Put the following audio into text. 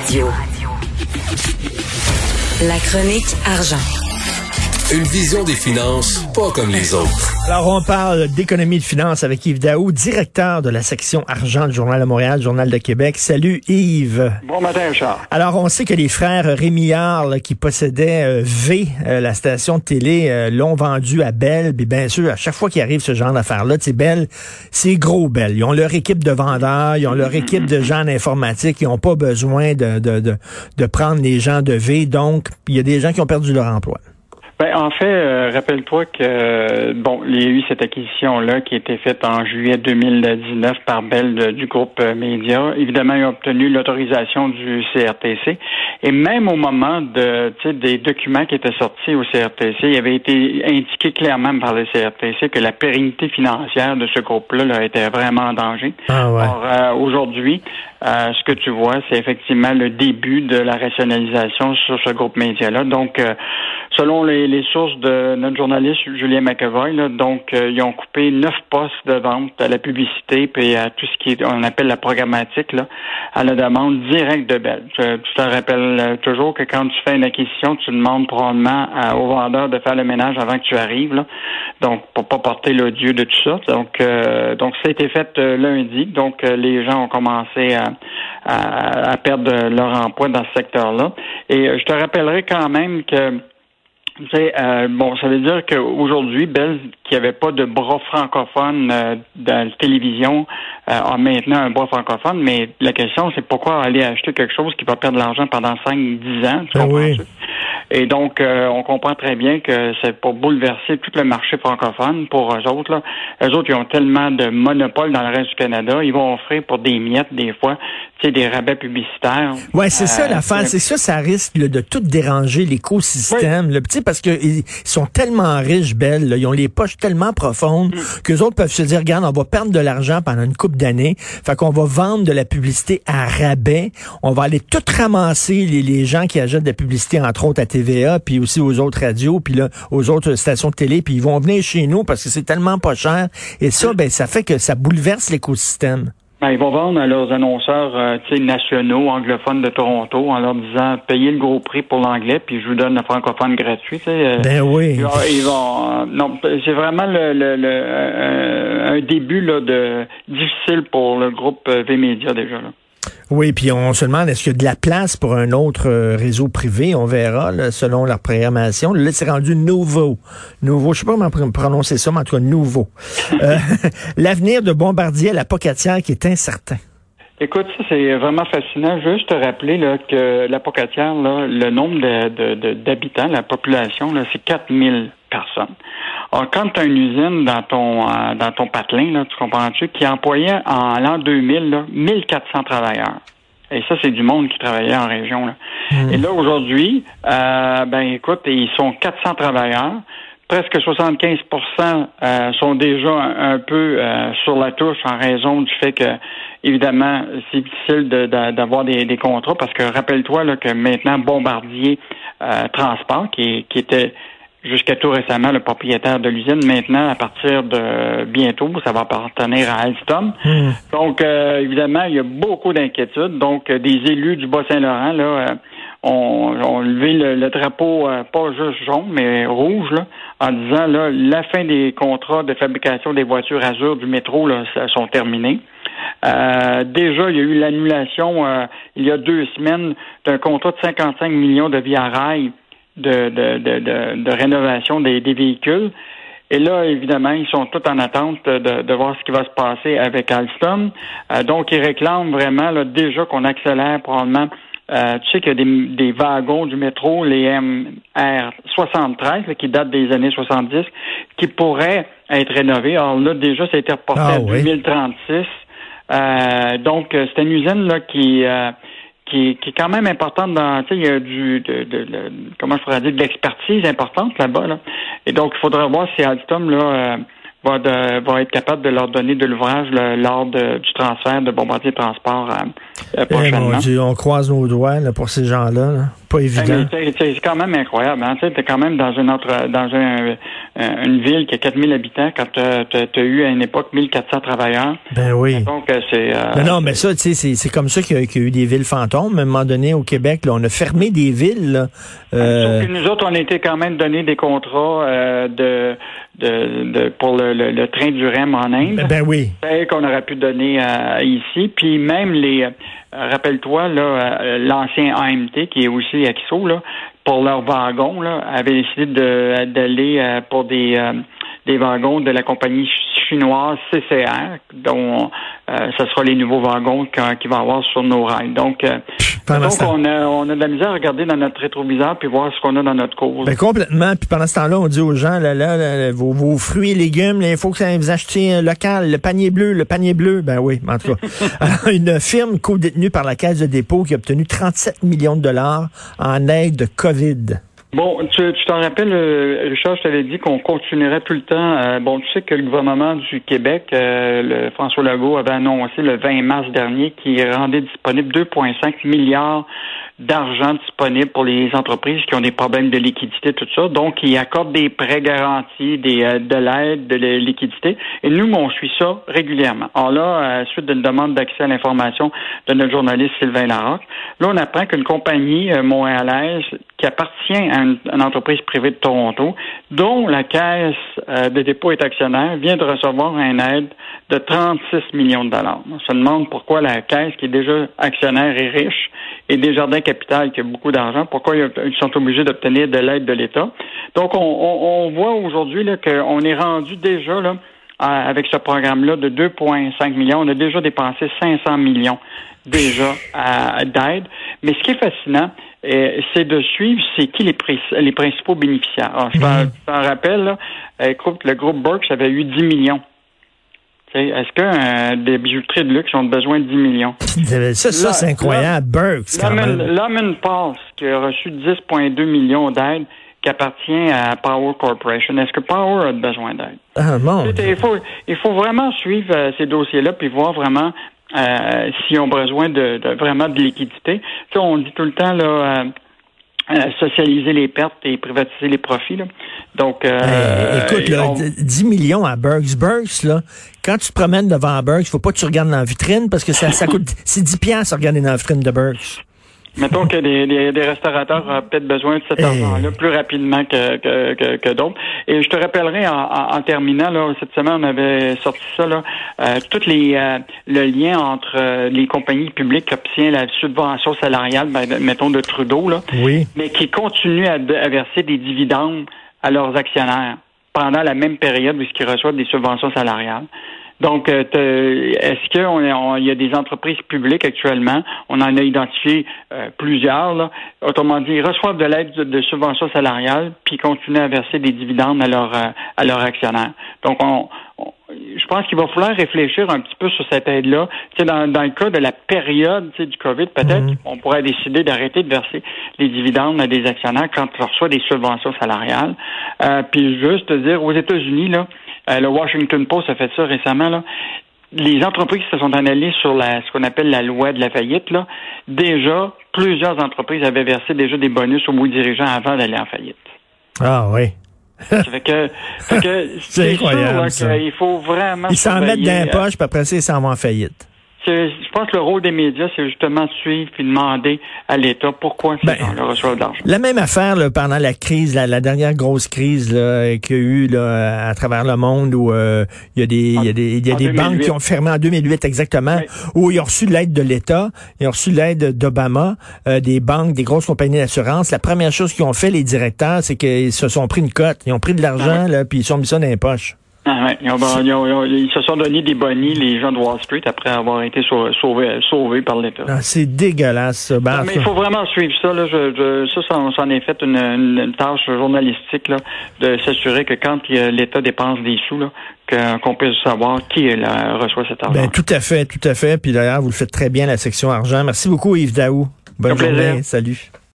Radio. La chronique argent. Une vision des finances pas comme les autres. Alors, on parle d'économie de finances avec Yves Daou, directeur de la section argent du Journal de Montréal, Journal de Québec. Salut Yves. Bon matin, Charles. Alors, on sait que les frères Rémillard, qui possédaient euh, V, euh, la station de télé, euh, l'ont vendu à Bell. Puis bien sûr, à chaque fois qu'il arrive ce genre d'affaires-là, c'est Bell, c'est gros Bell. Ils ont leur équipe de vendeurs, ils ont leur équipe de gens d'informatique, ils n'ont pas besoin de, de, de, de prendre les gens de V. Donc, il y a des gens qui ont perdu leur emploi. Ben, en fait, euh, rappelle-toi que euh, bon, il y a eu cette acquisition-là qui a été faite en juillet 2019 par Bell du groupe euh, Média. Évidemment, ils ont obtenu l'autorisation du CRTC. Et même au moment de des documents qui étaient sortis au CRTC, il avait été indiqué clairement par le CRTC que la pérennité financière de ce groupe-là là, était vraiment en danger. Ah ouais. Or, aujourd'hui, ce que tu vois, c'est effectivement le début de la rationalisation sur ce groupe média-là. Donc, selon les les sources de notre journaliste Julien McEvoy, donc euh, ils ont coupé neuf postes de vente à la publicité puis à tout ce qui est, on appelle la programmatique là, à la demande directe de Bell. Tu, te rappelles euh, toujours que quand tu fais une acquisition, tu demandes probablement au vendeur de faire le ménage avant que tu arrives, là. donc pour pas porter l'odieux de tout ça. Donc euh, donc ça a été fait lundi, donc les gens ont commencé à, à, à perdre leur emploi dans ce secteur-là. Et je te rappellerai quand même que euh, bon, ça veut dire qu'aujourd'hui, Bell, qui avait pas de bras francophone euh, dans la télévision, euh, a maintenant un bras francophone, mais la question, c'est pourquoi aller acheter quelque chose qui va perdre de l'argent pendant 5-10 ans, tu ben oui. Et donc, euh, on comprend très bien que c'est pour bouleverser tout le marché francophone pour eux autres. Là. Eux autres, ils ont tellement de monopoles dans le reste du Canada, ils vont offrir pour des miettes, des fois, tu sais, des rabais publicitaires. Ouais, c'est ça l'affaire. C'est ça, ça risque de tout déranger l'écosystème. Oui. Parce qu'ils sont tellement riches, belles, ils ont les poches tellement profondes mm. qu'eux autres peuvent se dire, regarde, on va perdre de l'argent pendant une coupe d'années. Fait qu'on va vendre de la publicité à rabais. On va aller tout ramasser les, les gens qui achètent de la publicité, entre autres à TVA, puis aussi aux autres radios, puis là, aux autres stations de télé, puis ils vont venir chez nous parce que c'est tellement pas cher. Et ça, ben, ça fait que ça bouleverse l'écosystème. Ben, ils vont vendre à leurs annonceurs euh, nationaux, anglophones de Toronto, en leur disant payez le gros prix pour l'anglais, puis je vous donne le francophone gratuit. Euh, ben oui. Ils vont, euh, non, c'est vraiment le, le, le un début là, de difficile pour le groupe V-Media déjà. Là. Oui, puis on se demande est-ce qu'il y a de la place pour un autre euh, réseau privé, on verra selon leur programmation. Là, c'est rendu nouveau. Nouveau, je sais pas comment prononcer ça, mais en tout cas nouveau. Euh, l'avenir de Bombardier à la Pocatière qui est incertain. Écoute, ça c'est vraiment fascinant. Juste te rappeler que la Pocatière, là, le nombre d'habitants, la population, c'est 4000 personnes. Alors, quand tu as une usine dans ton euh, dans ton patelin, là, tu comprends-tu, qui employait en l'an 2000 là, 1400 travailleurs. Et ça, c'est du monde qui travaillait en région. Là. Hmm. Et là, aujourd'hui, euh, ben écoute, ils sont 400 travailleurs. Presque 75% euh, sont déjà un, peu euh, sur la touche en raison du fait que, évidemment, c'est difficile d'avoir des, des, contrats parce que rappelle-toi que maintenant, Bombardier Transport, qui, qui était jusqu'à tout récemment le propriétaire de l'usine. Maintenant, à partir de bientôt, ça va appartenir à Alstom. Hmm. Donc, euh, évidemment, il y a beaucoup d'inquiétudes. Donc, euh, des élus du Bas-Saint-Laurent, là, euh, ont, levé le, drapeau, pas juste jaune, mais rouge, là, en disant, là, la fin des contrats de fabrication des voitures Azur du métro, là, sont terminés. déjà, il y a eu l'annulation il y a deux semaines d'un contrat de 55 millions de via rail de, de, de, de rénovation des, des, véhicules. Et là, évidemment, ils sont tous en attente de, de voir ce qui va se passer avec Alstom. Euh, donc, ils réclament vraiment là, déjà qu'on accélère probablement. Euh, tu sais qu'il y a des, des, wagons du métro, les MR73, qui datent des années 70, qui pourraient être rénovés. Alors là, déjà, ça a été reporté ah à 2036. Euh, donc, c'est une usine là, qui qui, qui, est quand même importante dans, tu sais, il y a du, de, de, comment je pourrais dire, de l'expertise importante là-bas, là. Et donc, il faudra voir si Alstom, là, euh, va, de, va être capable de leur donner de l'ouvrage lors de, du transfert de Bombardier Transport euh, euh prochainement. on croise nos doigts là, pour ces gens-là. là Pas évident. C'est quand même incroyable. Hein? Tu es quand même dans une autre, dans un, une ville qui a 4000 habitants quand tu as, eu à une époque 1400 travailleurs. Ben oui. Donc, euh, c'est... Euh, non, mais ça, tu sais, c'est comme ça qu'il y, a eu des villes fantômes. À un moment donné, au Québec, là, on a fermé des villes. Là. Euh... nous autres, on a été quand même donné des contrats euh, de, de, de, pour le, le, train du REM en Inde. Ben, ben oui. qu'on aurait pu donner ici. Puis même les euh, rappelle-toi, là, euh, l'ancien AMT, qui est aussi AXO, là, pour leur wagon, là, avait décidé d'aller euh, pour des, des wagons de la compagnie chinoise CCR, dont euh, ce sera les nouveaux wagons qu'il va y avoir sur nos rails. Donc, euh, donc on, a, on a de la misère à regarder dans notre rétroviseur puis voir ce qu'on a dans notre course. Ben, complètement. Puis pendant ce temps-là, on dit aux gens, là, là, vos, vos, fruits et légumes, il faut que vous achetiez local, le panier bleu, le panier bleu. Ben oui, en tout cas. une firme co-détenue par la Caisse de dépôt qui a obtenu 37 millions de dollars en aide de COVID. Bon, tu t'en rappelles, euh, Richard, je t'avais dit qu'on continuerait tout le temps. Euh, bon, tu sais que le gouvernement du Québec, euh, le François Legault, avait annoncé le 20 mars dernier qu'il rendait disponible 2,5 milliards d'argent disponible pour les entreprises qui ont des problèmes de liquidité, tout ça. Donc, il accorde des prêts garantis, des, euh, de l'aide, de la liquidité. Et nous, on suit ça régulièrement. Alors là, à suite d'une demande d'accès à l'information de notre journaliste Sylvain Larocque, là, on apprend qu'une compagnie euh, montréalaise qui appartient à une, entreprise privée de Toronto, dont la caisse euh, de dépôt est actionnaire, vient de recevoir une aide de 36 millions de dollars. On se demande pourquoi la caisse, qui est déjà actionnaire et riche, et Desjardins Capital, qui a beaucoup d'argent, pourquoi ils sont obligés d'obtenir de l'aide de l'État? Donc, on, voit aujourd'hui qu'on est rendu déjà là, avec ce programme-là de 2,5 millions. On a déjà dépensé 500 millions déjà d'aide. Mais ce qui est fascinant, euh, c'est de suivre c'est qui les, les principaux bénéficiaires. Alors, je t'en mm-hmm. rappelle, là, écoute, le groupe Burke avait eu 10 millions. Est-ce que euh, des bijouteries de luxe ont besoin de 10 millions? Ça, ça c'est incroyable. Burks, Lemon Pass, qui a reçu 10,2 millions d'aide, qui appartient à Power Corporation. Est-ce que Power a besoin d'aide? Ah, bon. Il faut, il faut vraiment suivre euh, ces dossiers-là puis voir vraiment euh, s'ils ont besoin de, vraiment de liquidité. sais, on dit tout le temps, là, socialiser les pertes et privatiser les profits. Là. Donc, euh, eh, écoute, là, 10 millions à Burks. Burks, là, quand tu te promènes devant Burks, faut pas que tu regardes dans la vitrine parce que ça, ça coûte, c'est 10 piastres à regarder dans la vitrine de Burks. Mettons que des, des, restaurateurs ont peut-être besoin de cet eh. argent-là plus rapidement que, que, que, d'autres. Et je te rappellerai en, terminant, là, cette semaine, on avait sorti ça, là, euh, toutes les euh, le lien entre euh, les compagnies publiques qui obtiennent la subvention salariale, ben, mettons de Trudeau, là, oui. mais qui continuent à, à verser des dividendes à leurs actionnaires pendant la même période où ils reçoivent des subventions salariales. Donc, euh, est-ce qu'il y a des entreprises publiques actuellement, on en a identifié euh, plusieurs, là. autrement dit, ils reçoivent de l'aide de, subventions salariales, puis continuent à verser des dividendes à leurs euh, à leurs actionnaires. Donc, on, je pense qu'il va falloir réfléchir un petit peu sur cette aide-là. Tu sais, dans, dans le cas de la période tu sais, du COVID, peut-être mhm. on pourrait décider d'arrêter de verser les dividendes à des actionnaires quand on reçoit des subventions salariales. puis juste dire, aux États-Unis, là, euh, le Washington Post a fait ça récemment. Là. Les entreprises se sont analysées sur la, ce qu'on appelle la loi de la faillite. Là. Déjà, plusieurs entreprises avaient versé déjà des bonus aux bouts dirigeants avant d'aller en faillite. Ah oui. ça fait que, c'est incroyable. Sûr, là, il faut vraiment. Ils s'en mettent dans les poches, puis après ça, ils s'en vont en faillite je pense que le rôle des médias, c'est justement de suivre et demander à l'État pourquoi ces ben, gens-là reçoivent de l'argent. La même affaire là, pendant la crise, la, dernière grosse crise qu'il y a eu là, à travers le monde où euh, il y a des, y a des, y a des banques qui ont fermé en 2008 exactement, où ils ont reçu l'aide de l'État, ils ont reçu l'aide d'Obama, euh, des banques, des grosses compagnies d'assurance. La première chose qu'ils ont fait, les directeurs, c'est qu'ils se sont pris une cote. Ils ont pris de l'argent, ah là, puis ils sont mis ça dans les poches. Ah ils, se sont donné des bonnies, les gens de Wall Street, après avoir été sauvés, sauvés par l'État. Ah, c'est dégueulasse, ça. Ben, mais il faut vraiment suivre ça. Là. ça, ça, en est fait une, tâche journalistique là, de s'assurer que quand l'État dépense des sous, là, qu'on puisse savoir qui reçoit cet argent. Ben, tout à fait, tout à fait. Puis d'ailleurs, vous le faites très bien, la section argent. Merci beaucoup, Yves Daou. Bonne journée. Salut.